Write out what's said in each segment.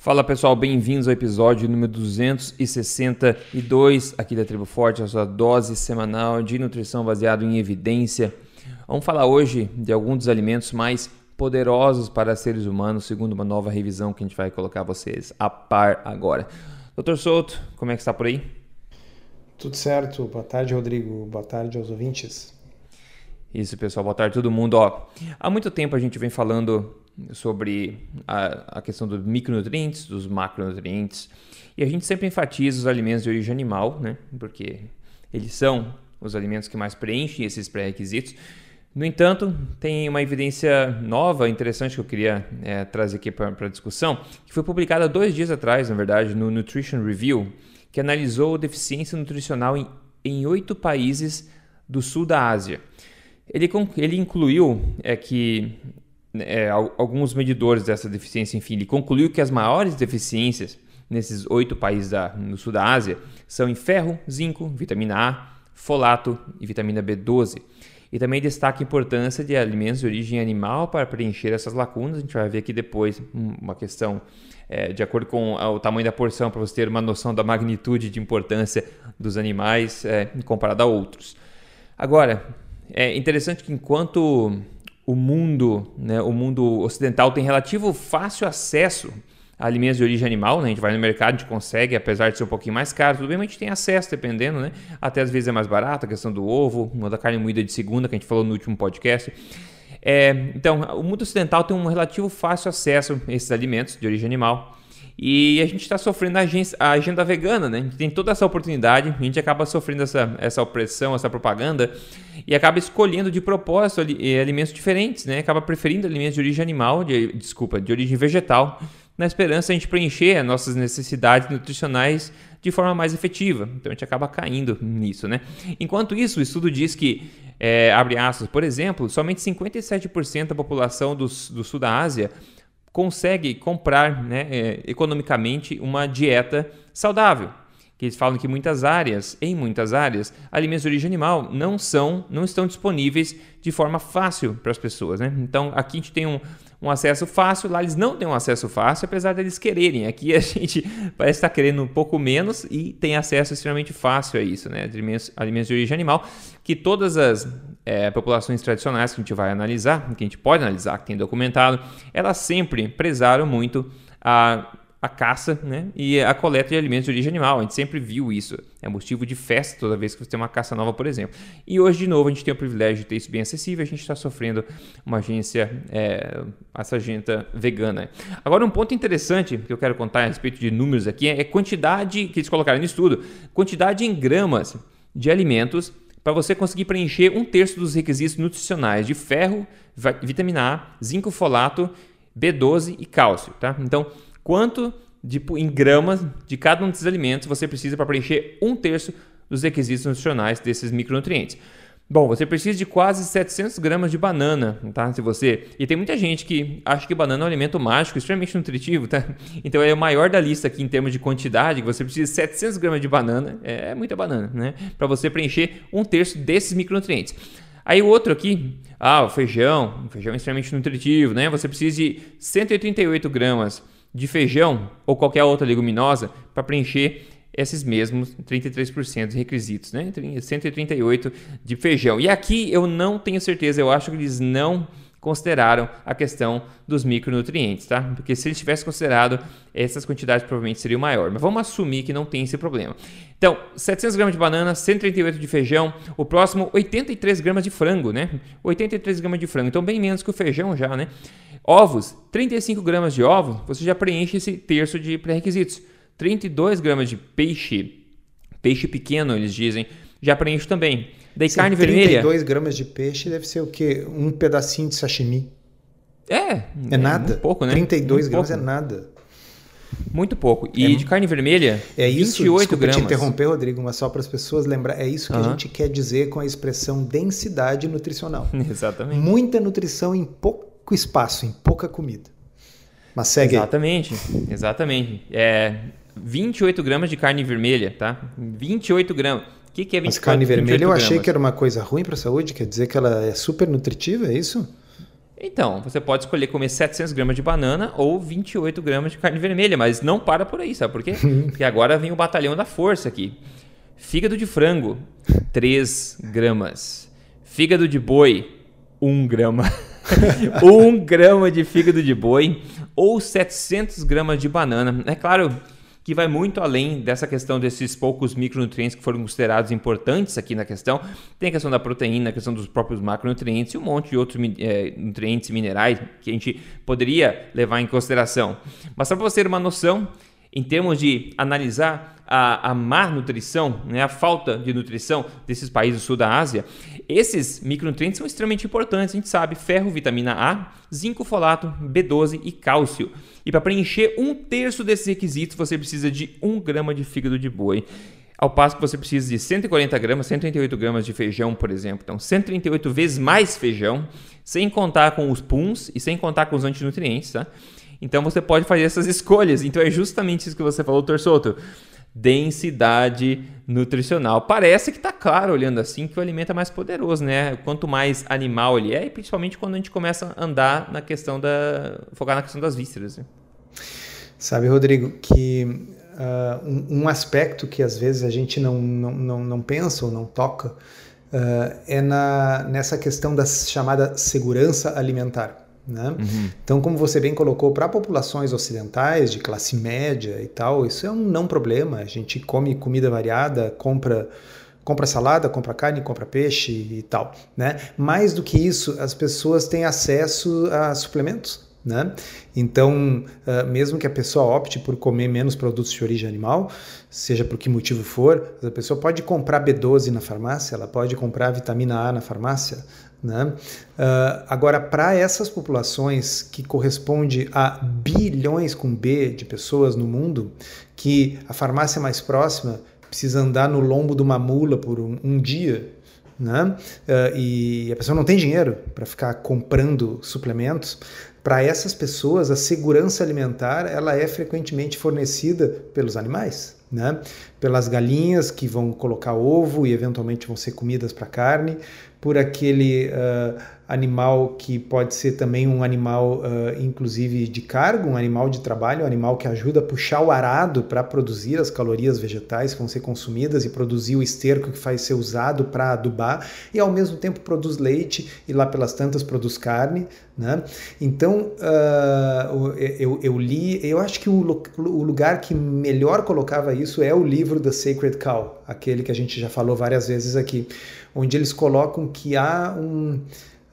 Fala pessoal, bem-vindos ao episódio número 262 aqui da Tribo Forte, a sua dose semanal de nutrição baseada em evidência. Vamos falar hoje de alguns dos alimentos mais poderosos para seres humanos, segundo uma nova revisão que a gente vai colocar vocês a par agora. Doutor Souto, como é que está por aí? Tudo certo. Boa tarde, Rodrigo. Boa tarde aos ouvintes. Isso, pessoal. Boa tarde a todo mundo. Ó, há muito tempo a gente vem falando sobre a, a questão dos micronutrientes, dos macronutrientes, e a gente sempre enfatiza os alimentos de origem animal, né? Porque eles são os alimentos que mais preenchem esses pré-requisitos. No entanto, tem uma evidência nova, interessante que eu queria é, trazer aqui para a discussão, que foi publicada dois dias atrás, na verdade, no Nutrition Review, que analisou deficiência nutricional em oito países do sul da Ásia. Ele, ele incluiu é, que é, alguns medidores dessa deficiência, enfim, ele concluiu que as maiores deficiências nesses oito países da, no sul da Ásia são em ferro, zinco, vitamina A, folato e vitamina B12. E também destaca a importância de alimentos de origem animal para preencher essas lacunas. A gente vai ver aqui depois uma questão é, de acordo com o tamanho da porção, para você ter uma noção da magnitude de importância dos animais é, comparado a outros. Agora, é interessante que enquanto o mundo, né, o mundo ocidental tem relativo fácil acesso a alimentos de origem animal, né? a gente vai no mercado, a gente consegue, apesar de ser um pouquinho mais caro, tudo bem, mas a gente tem acesso, dependendo, né? Até às vezes é mais barato, a questão do ovo, uma da carne moída de segunda, que a gente falou no último podcast. É, então, o mundo ocidental tem um relativo fácil acesso a esses alimentos de origem animal. E a gente está sofrendo a agenda, a agenda, vegana, né? A gente tem toda essa oportunidade, a gente acaba sofrendo essa, essa opressão, essa propaganda e acaba escolhendo de propósito eh, alimentos diferentes, né? Acaba preferindo alimentos de origem animal, de, desculpa, de origem vegetal, na esperança de a gente preencher as nossas necessidades nutricionais de forma mais efetiva. Então a gente acaba caindo nisso, né? Enquanto isso, o estudo diz que, é, abre aspas, por exemplo, somente 57% da população do, do sul da Ásia consegue comprar né, é, economicamente uma dieta saudável. Que eles falam que muitas áreas, em muitas áreas, alimentos de origem animal não são, não estão disponíveis de forma fácil para as pessoas. Né? Então aqui a gente tem um, um acesso fácil, lá eles não têm um acesso fácil, apesar deles quererem. Aqui a gente parece estar querendo um pouco menos e tem acesso extremamente fácil a isso, né? Alimentos, alimentos de origem animal, que todas as é, populações tradicionais que a gente vai analisar, que a gente pode analisar, que tem documentado, elas sempre prezaram muito a a caça né, e a coleta de alimentos de origem animal. A gente sempre viu isso. É motivo de festa toda vez que você tem uma caça nova, por exemplo. E hoje, de novo, a gente tem o privilégio de ter isso bem acessível. A gente está sofrendo uma agência, é, essa agenda vegana. Agora, um ponto interessante que eu quero contar a respeito de números aqui é quantidade que eles colocaram no estudo quantidade em gramas de alimentos para você conseguir preencher um terço dos requisitos nutricionais de ferro, vitamina A, zinco folato, B12 e cálcio. Tá? Então, quanto em gramas de cada um desses alimentos você precisa para preencher um terço dos requisitos nutricionais desses micronutrientes. Bom, você precisa de quase 700 gramas de banana, tá? Se você e tem muita gente que acha que banana é um alimento mágico, extremamente nutritivo, tá? Então é o maior da lista aqui em termos de quantidade. Você precisa de 700 gramas de banana, é muita banana, né? Para você preencher um terço desses micronutrientes. Aí o outro aqui, ah, o feijão, o feijão é extremamente nutritivo, né? Você precisa de 138 gramas de feijão ou qualquer outra leguminosa para preencher esses mesmos 33% de requisitos, né? 138 de feijão. E aqui eu não tenho certeza, eu acho que eles não consideraram a questão dos micronutrientes, tá? Porque se eles tivessem considerado, essas quantidades provavelmente seriam maior. Mas vamos assumir que não tem esse problema. Então, 700 gramas de banana, 138 de feijão, o próximo 83 gramas de frango, né? 83 gramas de frango, então bem menos que o feijão já, né? Ovos, 35 gramas de ovo, você já preenche esse terço de pré-requisitos. 32 gramas de peixe, peixe pequeno, eles dizem, já preenche também. Daí Sim, carne 32 vermelha. 32 gramas de peixe deve ser o quê? Um pedacinho de sashimi. É. É, é nada. Um pouco, né? 32 um gramas pouco. é nada. Muito pouco. E é, de carne vermelha, é isso, 28 desculpa gramas. te interromper, Rodrigo, mas só para as pessoas lembrar, é isso que a gente quer dizer com a expressão densidade nutricional. Exatamente. Muita nutrição em pouco pouco espaço, em pouca comida. Mas segue Exatamente, aí. exatamente. É 28 gramas de carne vermelha, tá? 28 gramas. O que, que é 28 Mas carne vermelha eu achei que era uma coisa ruim para a saúde, quer dizer que ela é super nutritiva, é isso? Então, você pode escolher comer 700 gramas de banana ou 28 gramas de carne vermelha, mas não para por aí, sabe por quê? Porque agora vem o batalhão da força aqui. Fígado de frango, 3 gramas. Fígado de boi, 1 grama. 1 grama de fígado de boi ou 700 gramas de banana. É claro que vai muito além dessa questão desses poucos micronutrientes que foram considerados importantes aqui na questão. Tem a questão da proteína, a questão dos próprios macronutrientes e um monte de outros é, nutrientes minerais que a gente poderia levar em consideração. Mas só para você ter uma noção, em termos de analisar a, a má nutrição, né, a falta de nutrição desses países do sul da Ásia, esses micronutrientes são extremamente importantes. A gente sabe ferro, vitamina A, zinco, folato, B12 e cálcio. E para preencher um terço desses requisitos, você precisa de 1 grama de fígado de boi. Ao passo que você precisa de 140 gramas, 138 gramas de feijão, por exemplo. Então, 138 vezes mais feijão, sem contar com os puns e sem contar com os antinutrientes, tá? Então, você pode fazer essas escolhas. Então, é justamente isso que você falou, Torsoto. Densidade nutricional. Parece que está claro, olhando assim, que o alimento é mais poderoso, né? Quanto mais animal ele é, e principalmente quando a gente começa a andar na questão da. focar na questão das vísceras. Né? Sabe, Rodrigo, que uh, um, um, aspecto que às vezes a gente não, não, não, não pensa ou não toca uh, é na, nessa questão da chamada segurança alimentar. Né? Uhum. Então, como você bem colocou, para populações ocidentais de classe média e tal, isso é um não problema. A gente come comida variada, compra compra salada, compra carne, compra peixe e tal, né? Mais do que isso, as pessoas têm acesso a suplementos, né? Então, uh, mesmo que a pessoa opte por comer menos produtos de origem animal, seja por que motivo for, a pessoa pode comprar B12 na farmácia, ela pode comprar vitamina A na farmácia. Né? Uh, agora, para essas populações que corresponde a bilhões com B de pessoas no mundo, que a farmácia mais próxima precisa andar no lombo de uma mula por um, um dia, né? Uh, e a pessoa não tem dinheiro para ficar comprando suplementos, para essas pessoas, a segurança alimentar ela é frequentemente fornecida pelos animais, né? pelas galinhas que vão colocar ovo e eventualmente vão ser comidas para carne, por aquele uh, animal que pode ser também um animal, uh, inclusive, de cargo, um animal de trabalho, um animal que ajuda a puxar o arado para produzir as calorias vegetais que vão ser consumidas e produzir o esterco que vai ser usado para adubar, e ao mesmo tempo produz leite e lá pelas tantas produz carne. Né? Então, uh, eu, eu, li, eu acho que o, o lugar que melhor colocava isso é o livro The Sacred Cow, aquele que a gente já falou várias vezes aqui, onde eles colocam que há um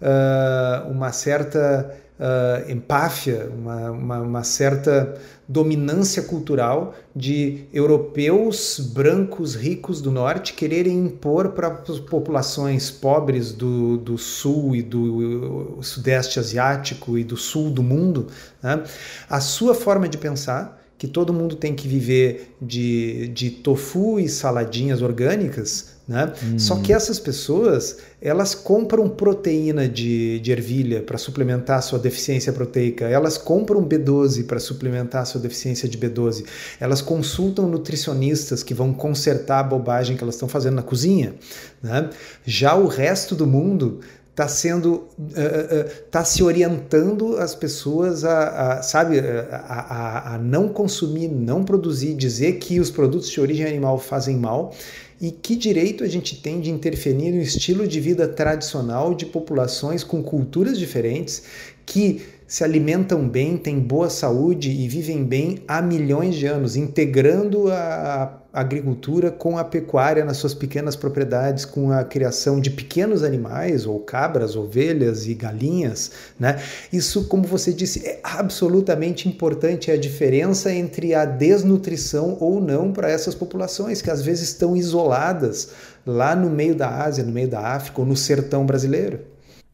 uh, uma certa uh, empáfia, uma, uma, uma, certa dominância cultural de europeus brancos ricos do norte quererem impor para as populações pobres do, do sul e do sudeste asiático e do sul do mundo né, a sua forma de pensar que todo mundo tem que viver de, de tofu e saladinhas orgânicas, né? Hum. Só que essas pessoas elas compram proteína de, de ervilha para suplementar sua deficiência proteica, elas compram B12 para suplementar sua deficiência de B12, elas consultam nutricionistas que vão consertar a bobagem que elas estão fazendo na cozinha. Né? Já o resto do mundo está sendo está uh, uh, se orientando as pessoas a, a sabe a, a, a, não consumir não produzir dizer que os produtos de origem animal fazem mal e que direito a gente tem de interferir no estilo de vida tradicional de populações com culturas diferentes que se alimentam bem, têm boa saúde e vivem bem há milhões de anos, integrando a agricultura com a pecuária nas suas pequenas propriedades, com a criação de pequenos animais, ou cabras, ovelhas e galinhas. Né? Isso, como você disse, é absolutamente importante. É a diferença entre a desnutrição ou não para essas populações, que às vezes estão isoladas lá no meio da Ásia, no meio da África ou no sertão brasileiro.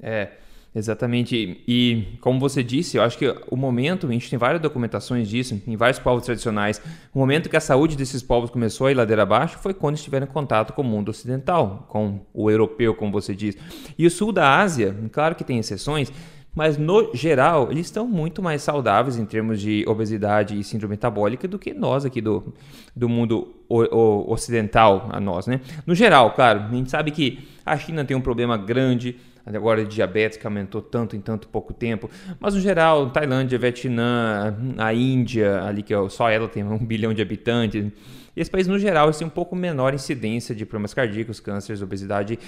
É. Exatamente. E como você disse, eu acho que o momento, a gente tem várias documentações disso, em vários povos tradicionais, o momento que a saúde desses povos começou a ir ladeira abaixo foi quando estiveram em contato com o mundo ocidental, com o europeu, como você diz. E o sul da Ásia, claro que tem exceções, mas no geral eles estão muito mais saudáveis em termos de obesidade e síndrome metabólica do que nós aqui do, do mundo ocidental, a nós, né? No geral, claro, a gente sabe que a China tem um problema grande, agora de diabetes que aumentou tanto em tanto pouco tempo, mas no geral, Tailândia, Vietnã, a Índia, ali que é só ela tem um bilhão de habitantes, e esse país, no geral, tem um pouco menor incidência de problemas cardíacos, cânceres, obesidade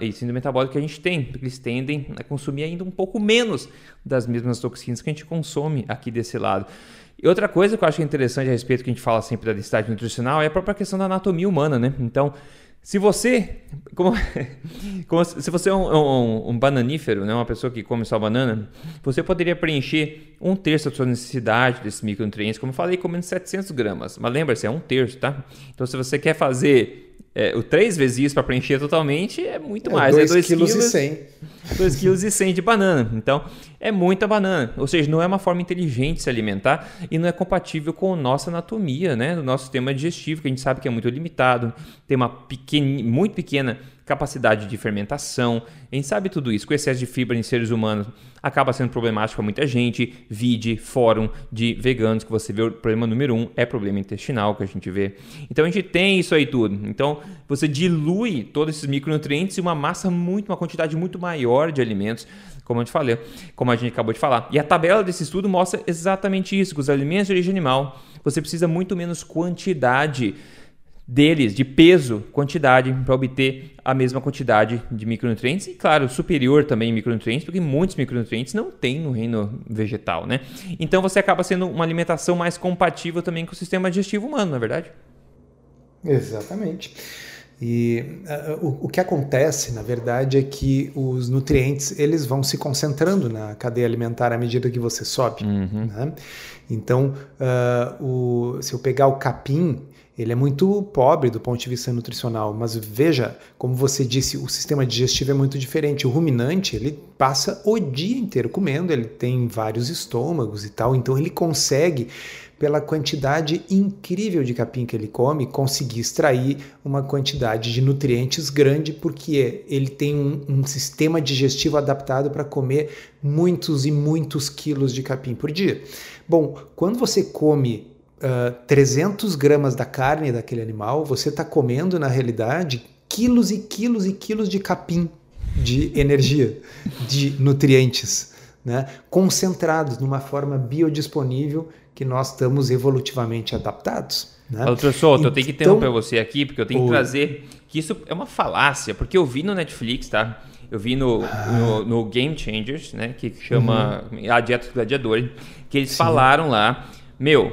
e síndrome metabólica que a gente tem, porque eles tendem a consumir ainda um pouco menos das mesmas toxinas que a gente consome aqui desse lado. E outra coisa que eu acho interessante a respeito que a gente fala sempre da densidade nutricional é a própria questão da anatomia humana, né? Então, se você, como, como se você é um, um, um, bananífero, né, uma pessoa que come só banana, você poderia preencher um terço da sua necessidade desses micronutrientes, como eu falei, comendo 700 gramas. Mas lembra-se, é um terço, tá? Então, se você quer fazer é, o três vezes isso para preencher totalmente é muito é mais. 2 é kg e 100. 2 kg e 100 de banana. Então, é muita banana. Ou seja, não é uma forma inteligente de se alimentar e não é compatível com a nossa anatomia, né? Do nosso sistema digestivo, que a gente sabe que é muito limitado, tem uma pequena, muito pequena capacidade de fermentação. A gente sabe tudo isso. Com excesso de fibra em seres humanos acaba sendo problemático para muita gente. Vide fórum de veganos que você vê o problema número um é problema intestinal que a gente vê. Então a gente tem isso aí tudo. Então você dilui todos esses micronutrientes em uma massa muito, uma quantidade muito maior de alimentos como a gente falei, como a gente acabou de falar. E a tabela desse estudo mostra exatamente isso, que os alimentos de origem animal, você precisa muito menos quantidade deles de peso, quantidade, para obter a mesma quantidade de micronutrientes e, claro, superior também em micronutrientes, porque muitos micronutrientes não tem no reino vegetal, né? Então você acaba sendo uma alimentação mais compatível também com o sistema digestivo humano, não é verdade? Exatamente. E uh, o, o, que acontece, na verdade, é que os nutrientes eles vão se concentrando na cadeia alimentar à medida que você sobe. Uhum. Né? Então, uh, o, se eu pegar o capim, ele é muito pobre do ponto de vista nutricional, mas veja, como você disse, o sistema digestivo é muito diferente. O ruminante, ele passa o dia inteiro comendo, ele tem vários estômagos e tal, então ele consegue pela quantidade incrível de capim que ele come, conseguir extrair uma quantidade de nutrientes grande, porque ele tem um, um sistema digestivo adaptado para comer muitos e muitos quilos de capim por dia. Bom, quando você come uh, 300 gramas da carne daquele animal, você está comendo, na realidade, quilos e quilos e quilos de capim de energia, de nutrientes. Né, concentrados numa forma biodisponível que nós estamos evolutivamente adaptados. Né? Doutor Souto, então, eu tenho que então, interromper você aqui, porque eu tenho que trazer que isso é uma falácia, porque eu vi no Netflix, tá? Eu vi no, ah. no, no, Game Changers, né? Que chama uhum. A Dieta do Gladiador, que eles Sim. falaram lá, meu,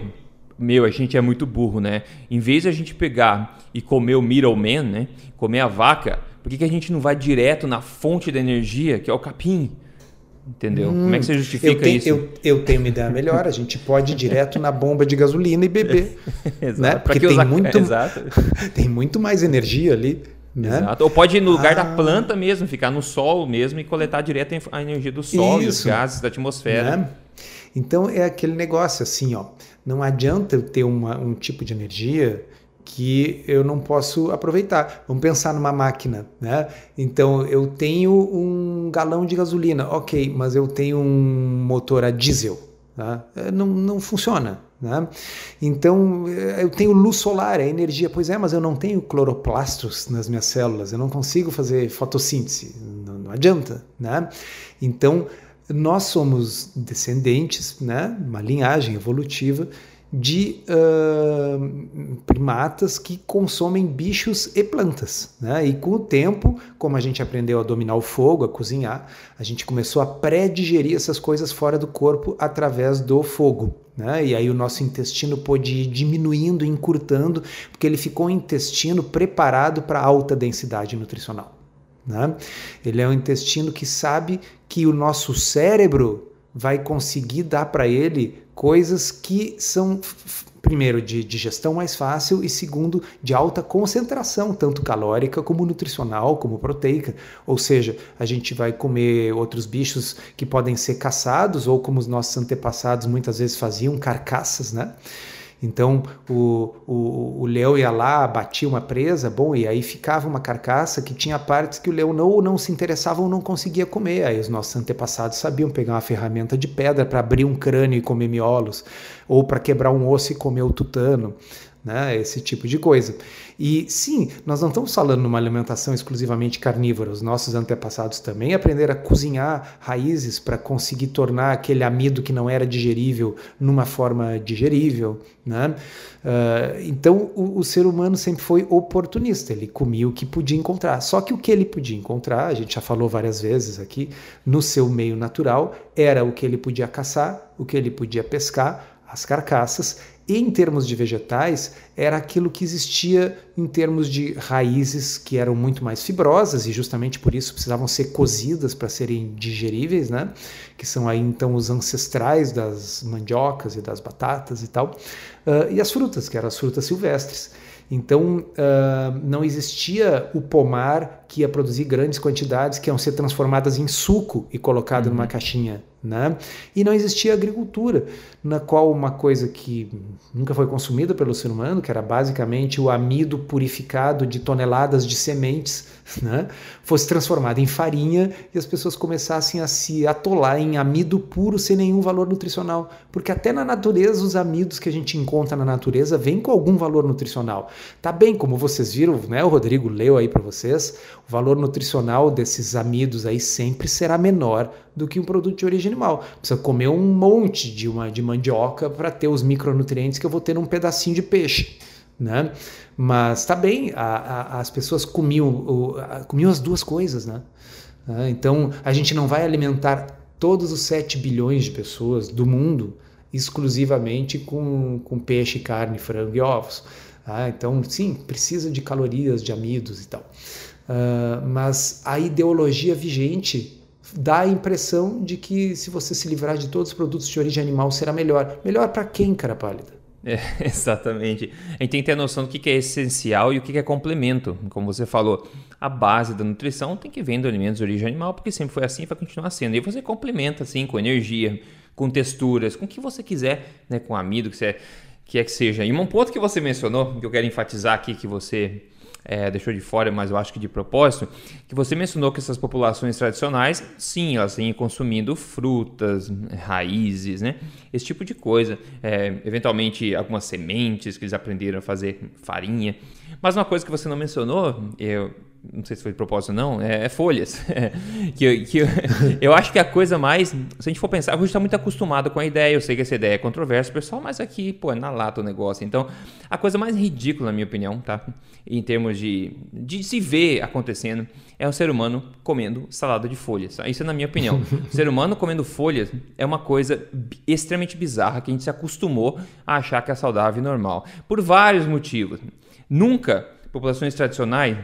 meu, a gente é muito burro, né? Em vez de a gente pegar e comer o middleman, né? Comer a vaca, por que, que a gente não vai direto na fonte da energia, que é o capim? Entendeu? Hum, Como é que você justifica eu tenho, isso? Eu, eu, tenho uma ideia melhor. A gente pode ir direto na bomba de gasolina e beber. Exato. Né? Porque tem, usar... muito, Exato. tem muito mais energia ali. Né? Exato. Ou pode ir no lugar ah. da planta mesmo, ficar no sol mesmo e coletar direto a energia do sol isso. e os gases da atmosfera. Né? Então é aquele negócio assim, ó. Não adianta eu ter uma, um tipo de energia que eu não posso aproveitar. Vamos pensar numa máquina, né? Então eu tenho um galão de gasolina, ok, mas eu tenho um motor a diesel, tá? não, não funciona. Né? Então eu tenho luz solar, é energia, pois é, mas eu não tenho cloroplastos nas minhas células, eu não consigo fazer fotossíntese, não, não adianta. Né? Então nós somos descendentes, né? uma linhagem evolutiva de uh, primatas que consomem bichos e plantas. Né? E com o tempo, como a gente aprendeu a dominar o fogo, a cozinhar, a gente começou a pré-digerir essas coisas fora do corpo através do fogo. Né? E aí o nosso intestino pôde ir diminuindo, encurtando, porque ele ficou um intestino preparado para alta densidade nutricional. Né? Ele é um intestino que sabe que o nosso cérebro vai conseguir dar para ele coisas que são, primeiro, de digestão mais fácil e, segundo, de alta concentração, tanto calórica como nutricional, como proteica. Ou seja, a gente vai comer outros bichos que podem ser caçados ou, como os nossos antepassados muitas vezes faziam, carcaças, né? Então o, leão ia lá, batia uma presa, bom, e aí ficava uma carcaça que tinha partes que o leão não, não se interessava ou não conseguia comer. Aí os nossos antepassados sabiam pegar uma ferramenta de pedra para abrir um crânio e comer miolos, ou para quebrar um osso e comer o tutano. Né? Esse tipo de coisa. E sim, nós não estamos falando numa alimentação exclusivamente carnívora. Os nossos antepassados também aprenderam a cozinhar raízes para conseguir tornar aquele amido que não era digerível numa forma digerível, né? Uh, então o, o, ser humano sempre foi oportunista. Ele comia o que podia encontrar. Só que o que ele podia encontrar, a gente já falou várias vezes aqui, no seu meio natural, era o que ele podia caçar, o que ele podia pescar, as carcaças e em termos de vegetais, era aquilo que existia em termos de raízes que eram muito mais fibrosas e justamente por isso precisavam ser cozidas para serem digeríveis, né? Que são aí então os ancestrais das mandiocas e das batatas e tal. Uh, e as frutas, que eram as frutas silvestres. Então, uh, não existia o pomar que ia produzir grandes quantidades que iam ser transformadas em suco e colocado uhum. numa caixinha né? E não existia agricultura, na qual uma coisa que nunca foi consumida pelo ser humano, que era basicamente o amido purificado de toneladas de sementes, né? fosse transformado em farinha e as pessoas começassem a se atolar em amido puro sem nenhum valor nutricional. Porque até na natureza, os amidos que a gente encontra na natureza vêm com algum valor nutricional. Tá bem, como vocês viram, né? o Rodrigo leu aí para vocês, o valor nutricional desses amidos aí sempre será menor do que um produto de origem animal. Precisa comer um monte de, uma, de mandioca para ter os micronutrientes que eu vou ter num pedacinho de peixe. Né? Mas tá bem, a, a, as pessoas comiam, o, a, comiam as duas coisas. Né? Então a gente não vai alimentar todos os 7 bilhões de pessoas do mundo exclusivamente com, com peixe, carne, frango e ovos. Ah, então, sim, precisa de calorias, de amidos e tal. Uh, mas a ideologia vigente dá a impressão de que se você se livrar de todos os produtos de origem animal será melhor. Melhor para quem, cara pálida? É, exatamente. A gente tem que ter a noção do que é essencial e o que é complemento. Como você falou, a base da nutrição tem que vir de alimentos de origem animal, porque sempre foi assim e vai continuar sendo. E você complementa assim com energia, com texturas, com o que você quiser, né, com amido, que, você, que é que seja. E um ponto que você mencionou, que eu quero enfatizar aqui, que você é, deixou de fora, mas eu acho que de propósito, que você mencionou que essas populações tradicionais, sim, elas têm consumindo frutas, raízes, né? Esse tipo de coisa. É, eventualmente, algumas sementes que eles aprenderam a fazer farinha. Mas uma coisa que você não mencionou, eu não sei se foi de propósito ou não, é, é folhas. que, que eu, eu, acho que a coisa mais. Se a gente for pensar, a gente está muito acostumado com a ideia, eu sei que essa ideia é controversa, pessoal, mas aqui, pô, é na lata o negócio. Então, a coisa mais ridícula, na minha opinião, tá? Em termos de, de se ver acontecendo, é o ser humano comendo salada de folhas. Tá? Isso é na minha opinião. o ser humano comendo folhas é uma coisa extremamente bizarra que a gente se acostumou a achar que é saudável e normal. Por vários motivos. Nunca populações tradicionais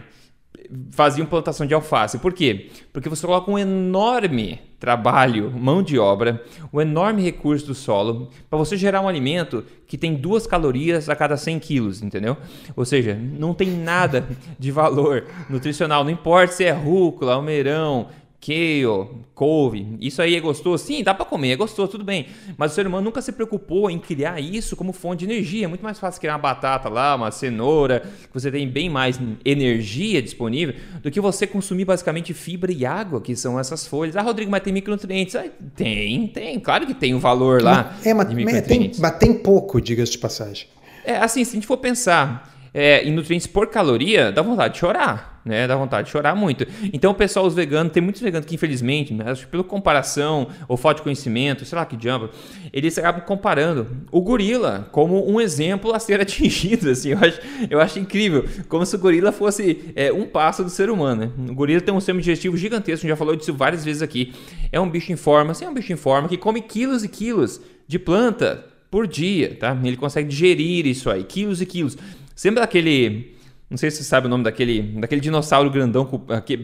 faziam plantação de alface. Por quê? Porque você coloca um enorme trabalho, mão de obra, um enorme recurso do solo para você gerar um alimento que tem duas calorias a cada 100 quilos, entendeu? Ou seja, não tem nada de valor nutricional, não importa se é rúcula, almeirão, kale, couve, isso aí é gostoso? Sim, dá para comer, é gostoso, tudo bem. Mas o ser humano nunca se preocupou em criar isso como fonte de energia. É muito mais fácil criar uma batata lá, uma cenoura, que você tem bem mais energia disponível, do que você consumir basicamente fibra e água, que são essas folhas. Ah, Rodrigo, mas tem micronutrientes? Ah, tem, tem, claro que tem um valor lá. É, mas, tem, mas tem pouco, diga-se de passagem. É, assim, se a gente for pensar é, em nutrientes por caloria, dá vontade de chorar, né? Dá vontade de chorar muito. Então o pessoal, os veganos, tem muitos veganos que infelizmente, né, acho que pela comparação ou falta de conhecimento, sei lá que diabo, eles acabam comparando o gorila como um exemplo a ser atingido, assim, eu acho, eu acho incrível, como se o gorila fosse é, um passo do ser humano, né? O gorila tem um sistema digestivo gigantesco, já falou disso várias vezes aqui. É um bicho em forma, assim, é um bicho em forma que come quilos e quilos de planta por dia, tá? Ele consegue digerir isso aí, quilos e quilos. Sempre daquele. Não sei se você sabe o nome daquele, daquele dinossauro grandão,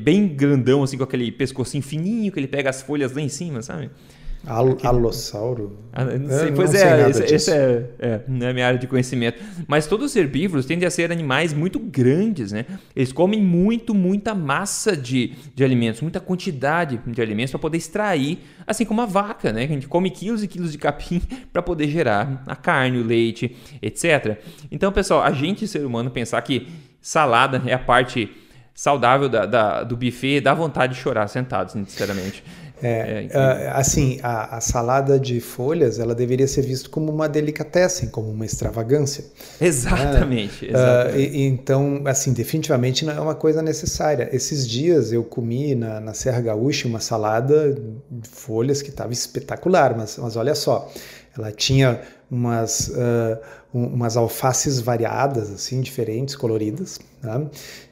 bem grandão, assim, com aquele pescocinho fininho que ele pega as folhas lá em cima, sabe? Al alossauro? Ah, sei, pois é, esse, esse é, é, não é a minha área de conhecimento. Mas todos os herbívoros tendem a ser animais muito grandes, né? Eles comem muito, muita massa de, de alimentos, muita quantidade de alimentos para poder extrair, assim como a vaca, né? A gente come quilos e quilos de capim para poder gerar a carne, o leite, etc. Então, pessoal, a gente, ser humano, pensar que salada é a parte saudável da, da, do buffet dá vontade de chorar sentado, sinceramente. É, é assim, a, a, salada de folhas, ela deveria ser vista como uma delicatessen, como uma extravagância. Exatamente. Né? exatamente. Uh, e, então, assim, definitivamente não é uma coisa necessária. Esses dias eu comi na, na Serra Gaúcha uma salada de folhas que estava espetacular, mas, mas olha só, ela tinha umas, uh, umas alfaces variadas, assim, diferentes, coloridas. Tá?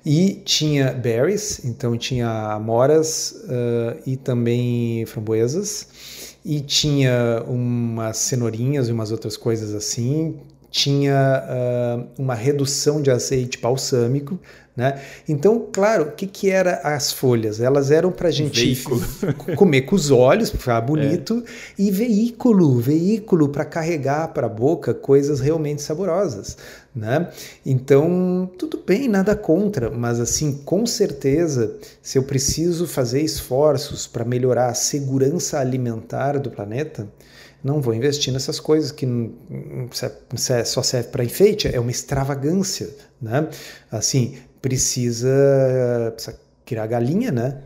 E tinha berries, então tinha amoras uh, e também framboesas. E tinha umas cenourinhas e umas outras coisas assim. Tinha uh, uma redução de azeite balsâmico, né? Então, claro, o que, que eram as folhas? Elas eram para a gente comer com os olhos, para ficar bonito, é. e veículo, veículo para carregar para a boca coisas realmente saborosas. Né? Então, tudo bem, nada contra, mas assim, com certeza, se eu preciso fazer esforços para melhorar a segurança alimentar do planeta, não vou investir nessas coisas que só serve para enfeite, é uma extravagância, né? Assim, precisa, precisa criar galinha, né?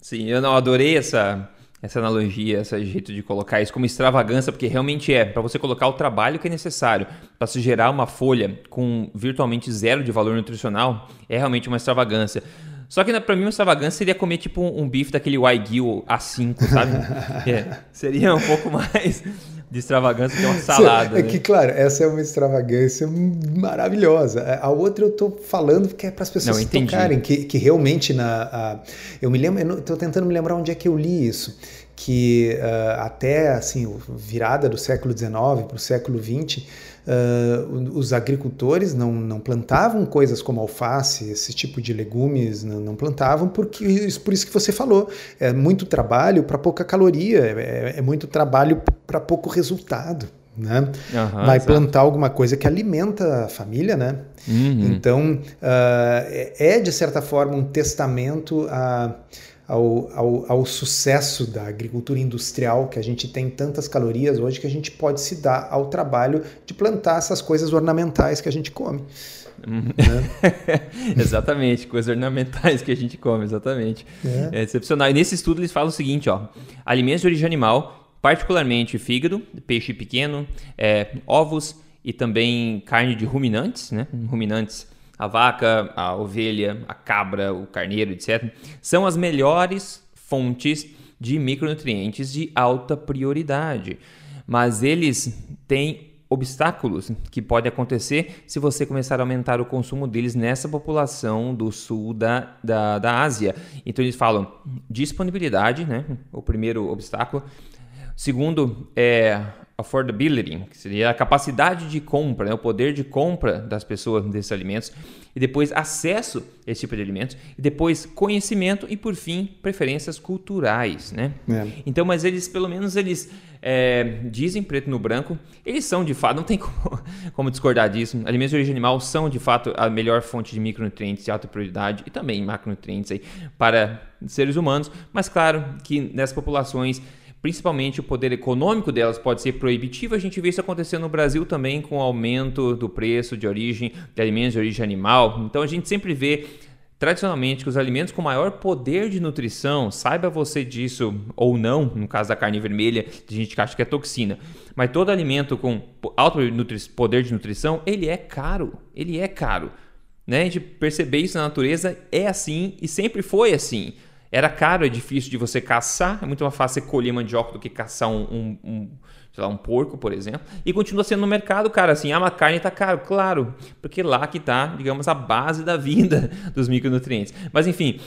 Sim, eu não adorei essa essa analogia, esse jeito de colocar isso como extravagância, porque realmente é para você colocar o trabalho que é necessário para se gerar uma folha com virtualmente zero de valor nutricional, é realmente uma extravagância. Só que né, para mim uma extravagância seria comer tipo um, um bife daquele Wagyu A5, sabe? é, seria um pouco mais de extravagância que é uma salada. É né? que, claro, essa é uma extravagância maravilhosa. A outra eu estou falando que é para as pessoas Não, tocarem, que, que realmente na. A, eu me lembro, estou tentando me lembrar onde é que eu li isso que uh, até assim virada do século XIX para o século XX uh, os agricultores não, não plantavam coisas como alface, esse tipo de legumes, não, não plantavam, porque por isso que você falou, é muito trabalho para pouca caloria, é, é muito trabalho para pouco resultado. Né? Uhum, vai exato. plantar alguma coisa que alimenta a família, né? Uhum. Então uh, é de certa forma um testamento a ao, ao, ao, sucesso da agricultura industrial, que a gente tem tantas calorias hoje que a gente pode se dar ao trabalho de plantar essas coisas ornamentais que a gente come. Né? exatamente, coisas ornamentais que a gente come, exatamente. É. é. excepcional. E nesse estudo eles falam o seguinte: ó, alimentos de origem animal, particularmente fígado, peixe pequeno, é, ovos e também carne de ruminantes, né? Ruminantes a vaca, a ovelha, a cabra, o carneiro, etc., são as melhores fontes de micronutrientes de alta prioridade. Mas eles têm obstáculos que podem acontecer se você começar a aumentar o consumo deles nessa população do sul da, da, da Ásia. Então eles falam disponibilidade, né? O primeiro obstáculo. Segundo é affordability, que seria a capacidade de compra, né, o poder de compra das pessoas desses alimentos, e depois acesso a esse tipo de alimentos, e depois conhecimento e por fim preferências culturais, né? É. Então, mas eles pelo menos eles é, dizem preto no branco, eles são de fato, não tem como, como, discordar disso. Alimentos de origem animal são de fato a melhor fonte de micronutrientes de alta prioridade e também macronutrientes aí para seres humanos, mas claro que nessas populações principalmente o poder econômico delas pode ser proibitivo. A gente vê isso acontecer no Brasil também com o aumento do preço de origem de alimentos de origem animal. Então a gente sempre vê tradicionalmente que os alimentos com maior poder de nutrição, saiba você disso ou não, no caso da carne vermelha, tem gente que acha que é toxina, mas todo alimento com alto poder de nutrição, ele é caro, ele é caro. Né? A gente perceber isso na natureza é assim e sempre foi assim. Era caro, é difícil de você caçar, é muito mais fácil você colher mandioca do que caçar um, um, um sei lá, um porco, por exemplo. E continua sendo no mercado, cara, assim, ah, a carne tá caro, claro, porque lá que tá, digamos, a base da vida dos micronutrientes. Mas enfim,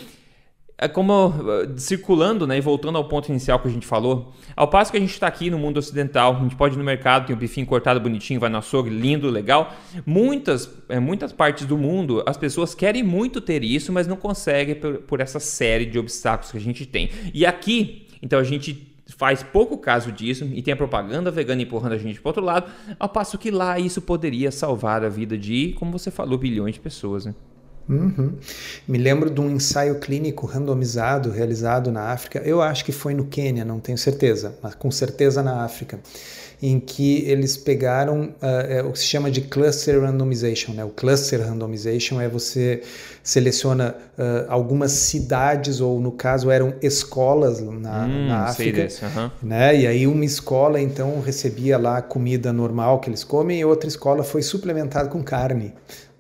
é como uh, circulando, né, e voltando ao ponto inicial que a gente falou, ao passo que a gente está aqui no mundo ocidental, a gente pode ir no mercado, tem um bifinho cortado bonitinho, vai no açougue, lindo, legal. Muitas, é, muitas partes do mundo, as pessoas querem muito ter isso, mas não conseguem por, por essa série de obstáculos que a gente tem. E aqui, então a gente faz pouco caso disso e tem a propaganda vegana empurrando a gente para outro lado, ao passo que lá isso poderia salvar a vida de, como você falou, bilhões de pessoas, né? Uhum. Me lembro de um ensaio clínico randomizado realizado na África, eu acho que foi no Quênia, não tenho certeza, mas com certeza na África, em que eles pegaram uh, é, o que se chama de cluster randomization. Né? O cluster randomization é você seleciona uh, algumas cidades, ou no caso eram escolas na, hum, na África. Uhum. Né? E aí uma escola então recebia lá a comida normal que eles comem e outra escola foi suplementada com carne.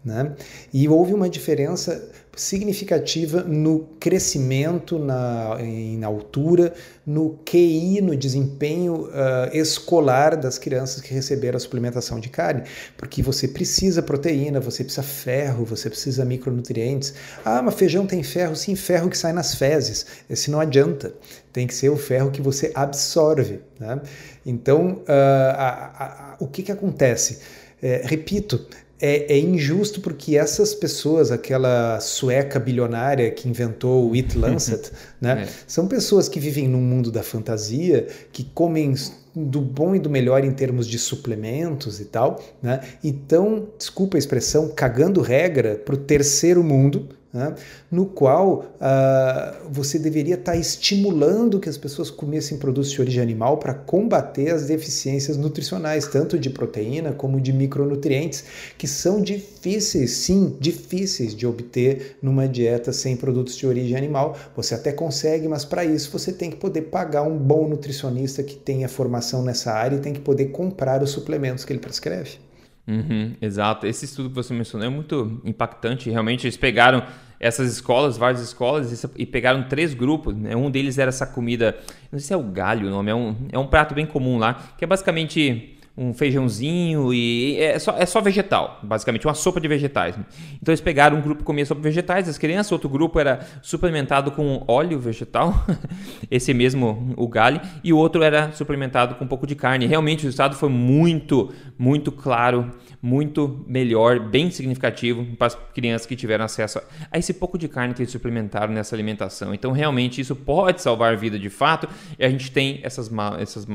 Né? E houve uma diferença significativa no crescimento, na, em altura, no QI, no desempenho uh, escolar das crianças que receberam a suplementação de carne, porque você precisa proteína, você precisa ferro, você precisa micronutrientes. Ah, mas feijão tem ferro? Sim, ferro que sai nas fezes. Esse não adianta. Tem que ser o ferro que você absorve. Né? Então, uh, a, a, a, o que, que acontece? É, repito, é, é, injusto porque essas pessoas, aquela sueca bilionária que inventou o It Lancet, né, é. são pessoas que vivem num mundo da fantasia, que comem do bom e do melhor em termos de suplementos e tal, né, e estão, desculpa a expressão, cagando regra para o terceiro mundo, né? no qual uh, você deveria estar tá estimulando que as pessoas comessem produtos de origem animal para combater as deficiências nutricionais, tanto de proteína como de micronutrientes, que são difíceis, sim, difíceis de obter numa dieta sem produtos de origem animal. Você até consegue, mas para isso você tem que poder pagar um bom nutricionista que tenha formação nessa área e tem que poder comprar os suplementos que ele prescreve. Uhum, exato. Esse estudo que você mencionou é muito impactante. Realmente, eles pegaram essas escolas, várias escolas, e pegaram três grupos. Né? Um deles era essa comida, não sei se é o galho o nome, é um, é um prato bem comum lá, que é basicamente um feijãozinho e é só, é só vegetal, basicamente, uma sopa de vegetais. Então eles pegaram um grupo comia sopa de vegetais, as crianças, outro grupo era suplementado com óleo vegetal, esse mesmo o galho, e o outro era suplementado com um pouco de carne. Realmente o resultado foi muito, muito claro muito melhor, bem significativo para as crianças que tiveram acesso a esse pouco de carne que eles suplementaram nessa alimentação. Então, realmente, isso pode salvar vida de fato. E a gente tem essas, essas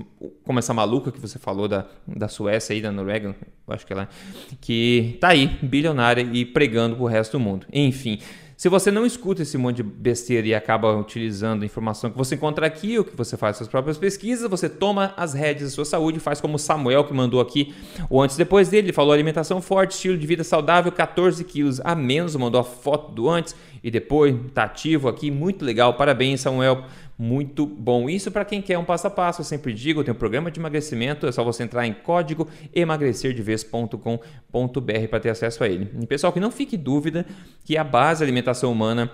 como essa maluca que você falou da, da Suécia aí, da Noruega, acho que ela, que tá aí, bilionária e pregando para o resto do mundo. Enfim. Se você não escuta esse monte de besteira e acaba utilizando a informação que você encontra aqui, ou que você faz suas próprias pesquisas, você toma as rédeas da sua saúde, faz como o Samuel que mandou aqui, ou antes depois dele, ele falou alimentação forte, estilo de vida saudável, 14 quilos a menos, mandou a foto do antes e depois, tá ativo aqui, muito legal, parabéns Samuel muito bom. Isso para quem quer um passo a passo, eu sempre digo, tem um programa de emagrecimento, é só você entrar em código emagrecerdeves.com.br para ter acesso a ele. E pessoal, que não fique dúvida que a base da alimentação humana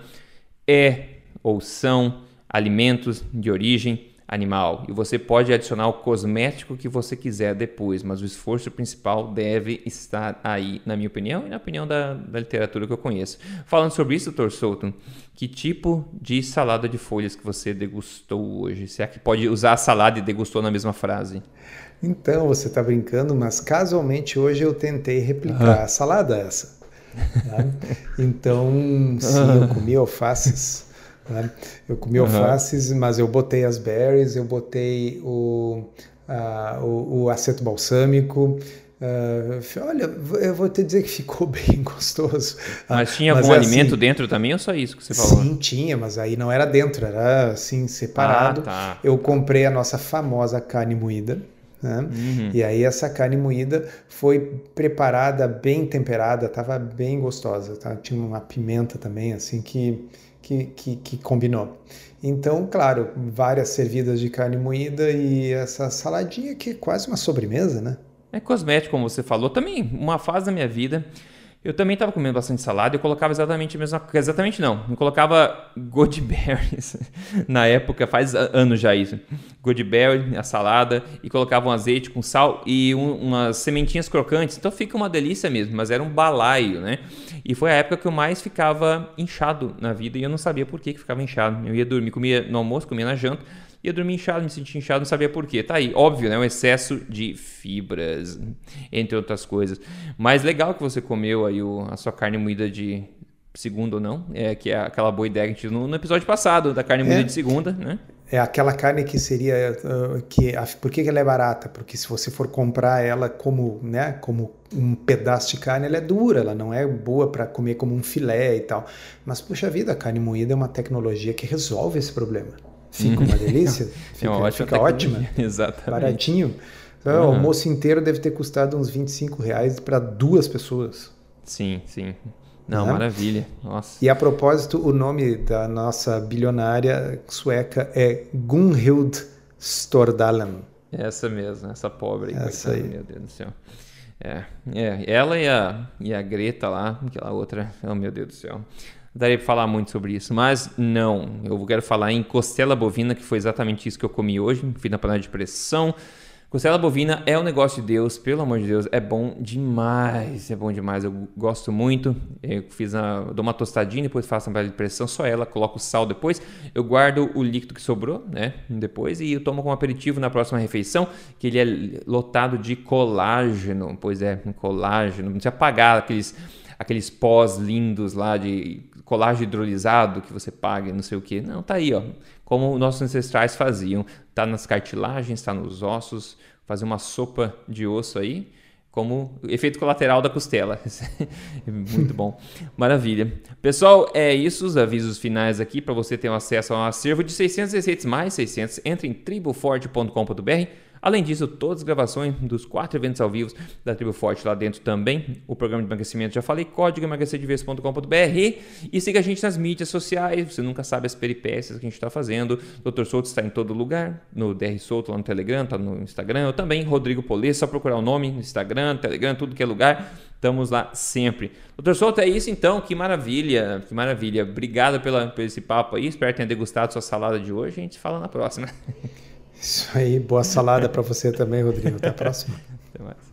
é ou são alimentos de origem animal. E você pode adicionar o cosmético que você quiser depois, mas o esforço principal deve estar aí, na minha opinião e na opinião da, da literatura que eu conheço. Falando sobre isso, Dr. Souton, que tipo de salada de folhas que você degustou hoje? Será que pode usar a salada e degustou na mesma frase? Então, você está brincando, mas casualmente hoje eu tentei replicar a salada essa. Tá? Então, sim, eu comi alfaces né? Eu comi uhum. alfaces, mas eu botei as berries, eu botei o, o, o aceto balsâmico. Uh, olha, eu vou te dizer que ficou bem gostoso. Mas tinha mas algum é alimento assim, dentro também ou só isso que você falou? Sim, tinha, mas aí não era dentro, era assim, separado. Ah, tá. Eu comprei a nossa famosa carne moída. Né? Uhum. E aí essa carne moída foi preparada bem temperada, estava bem gostosa. Tá? Tinha uma pimenta também, assim, que que, que, que combinou. Então, claro, várias servidas de carne moída e essa saladinha que é quase uma sobremesa, né? É cosmético, como você falou. Também, uma fase da minha vida eu também estava comendo bastante salada eu colocava exatamente a mesma coisa. Exatamente não. Eu colocava goodberries na época, faz anos já isso. Goodberry, a salada, e colocava um azeite com sal e um, umas sementinhas crocantes. Então fica uma delícia mesmo, mas era um balaio, né? E foi a época que eu mais ficava inchado na vida e eu não sabia por que, que ficava inchado. Eu ia dormir, comia no almoço, comia na janta ia dormir inchado, me sentia inchado, não sabia por quê. Tá aí, óbvio, né? Um excesso de fibras, entre outras coisas. Mas legal que você comeu aí o, a sua carne moída de segunda ou não, é, que é aquela boa ideia que a gente no, no episódio passado, da carne moída é. de segunda, né? é aquela carne que seria uh, que por que ela é barata? Porque se você for comprar ela como, né, como um pedaço de carne, ela é dura, ela não é boa para comer como um filé e tal. Mas puxa vida, a carne moída é uma tecnologia que resolve esse problema. Fica uma delícia, fica, é uma fica ótima, exatamente. baratinho. Então, uhum. O almoço inteiro deve ter custado uns 25 reais para duas pessoas. Sim, sim. Não, né? maravilha. Nossa. E a propósito, o nome da nossa bilionária sueca é Gunhild Stordalen. Essa mesmo, essa pobre. Essa coitada, aí. Meu Deus do céu. É, é, ela e a, e a Greta lá, aquela outra, oh meu Deus do céu. Daria para falar muito sobre isso, mas não. Eu quero falar em costela bovina, que foi exatamente isso que eu comi hoje. Fiz na panela de pressão, Costela bovina é um negócio de Deus, pelo amor de Deus, é bom demais, é bom demais, eu gosto muito. Eu fiz a, dou uma tostadinha, depois faço a panela de pressão, só ela, coloco o sal depois. Eu guardo o líquido que sobrou, né, depois e eu tomo como aperitivo na próxima refeição, que ele é lotado de colágeno, pois é, colágeno, não precisa pagar aqueles aqueles pós lindos lá de colágeno hidrolisado que você paga, não sei o que. Não, tá aí, ó como nossos ancestrais faziam. Está nas cartilagens, está nos ossos, fazer uma sopa de osso aí, como efeito colateral da costela. Muito bom. Maravilha. Pessoal, é isso, os avisos finais aqui para você ter acesso a um acervo de 600 receitas mais 600. Entre em triboforte.com.br Além disso, todas as gravações dos quatro eventos ao vivo da Tribo Forte lá dentro também. O programa de emagrecimento, já falei, código emagrecerdeves.com.br e siga a gente nas mídias sociais, você nunca sabe as peripécias que a gente está fazendo. Dr. Souto está em todo lugar, no DR Souto lá no Telegram, está no Instagram, eu também, Rodrigo Polê, só procurar o nome no Instagram, Telegram, tudo que é lugar, estamos lá sempre. Dr. Souto, é isso então, que maravilha, que maravilha. Obrigado pela, por esse papo aí, espero que tenha degustado sua salada de hoje, a gente se fala na próxima. Isso aí, boa salada para você também, Rodrigo. Até a próxima. Até mais.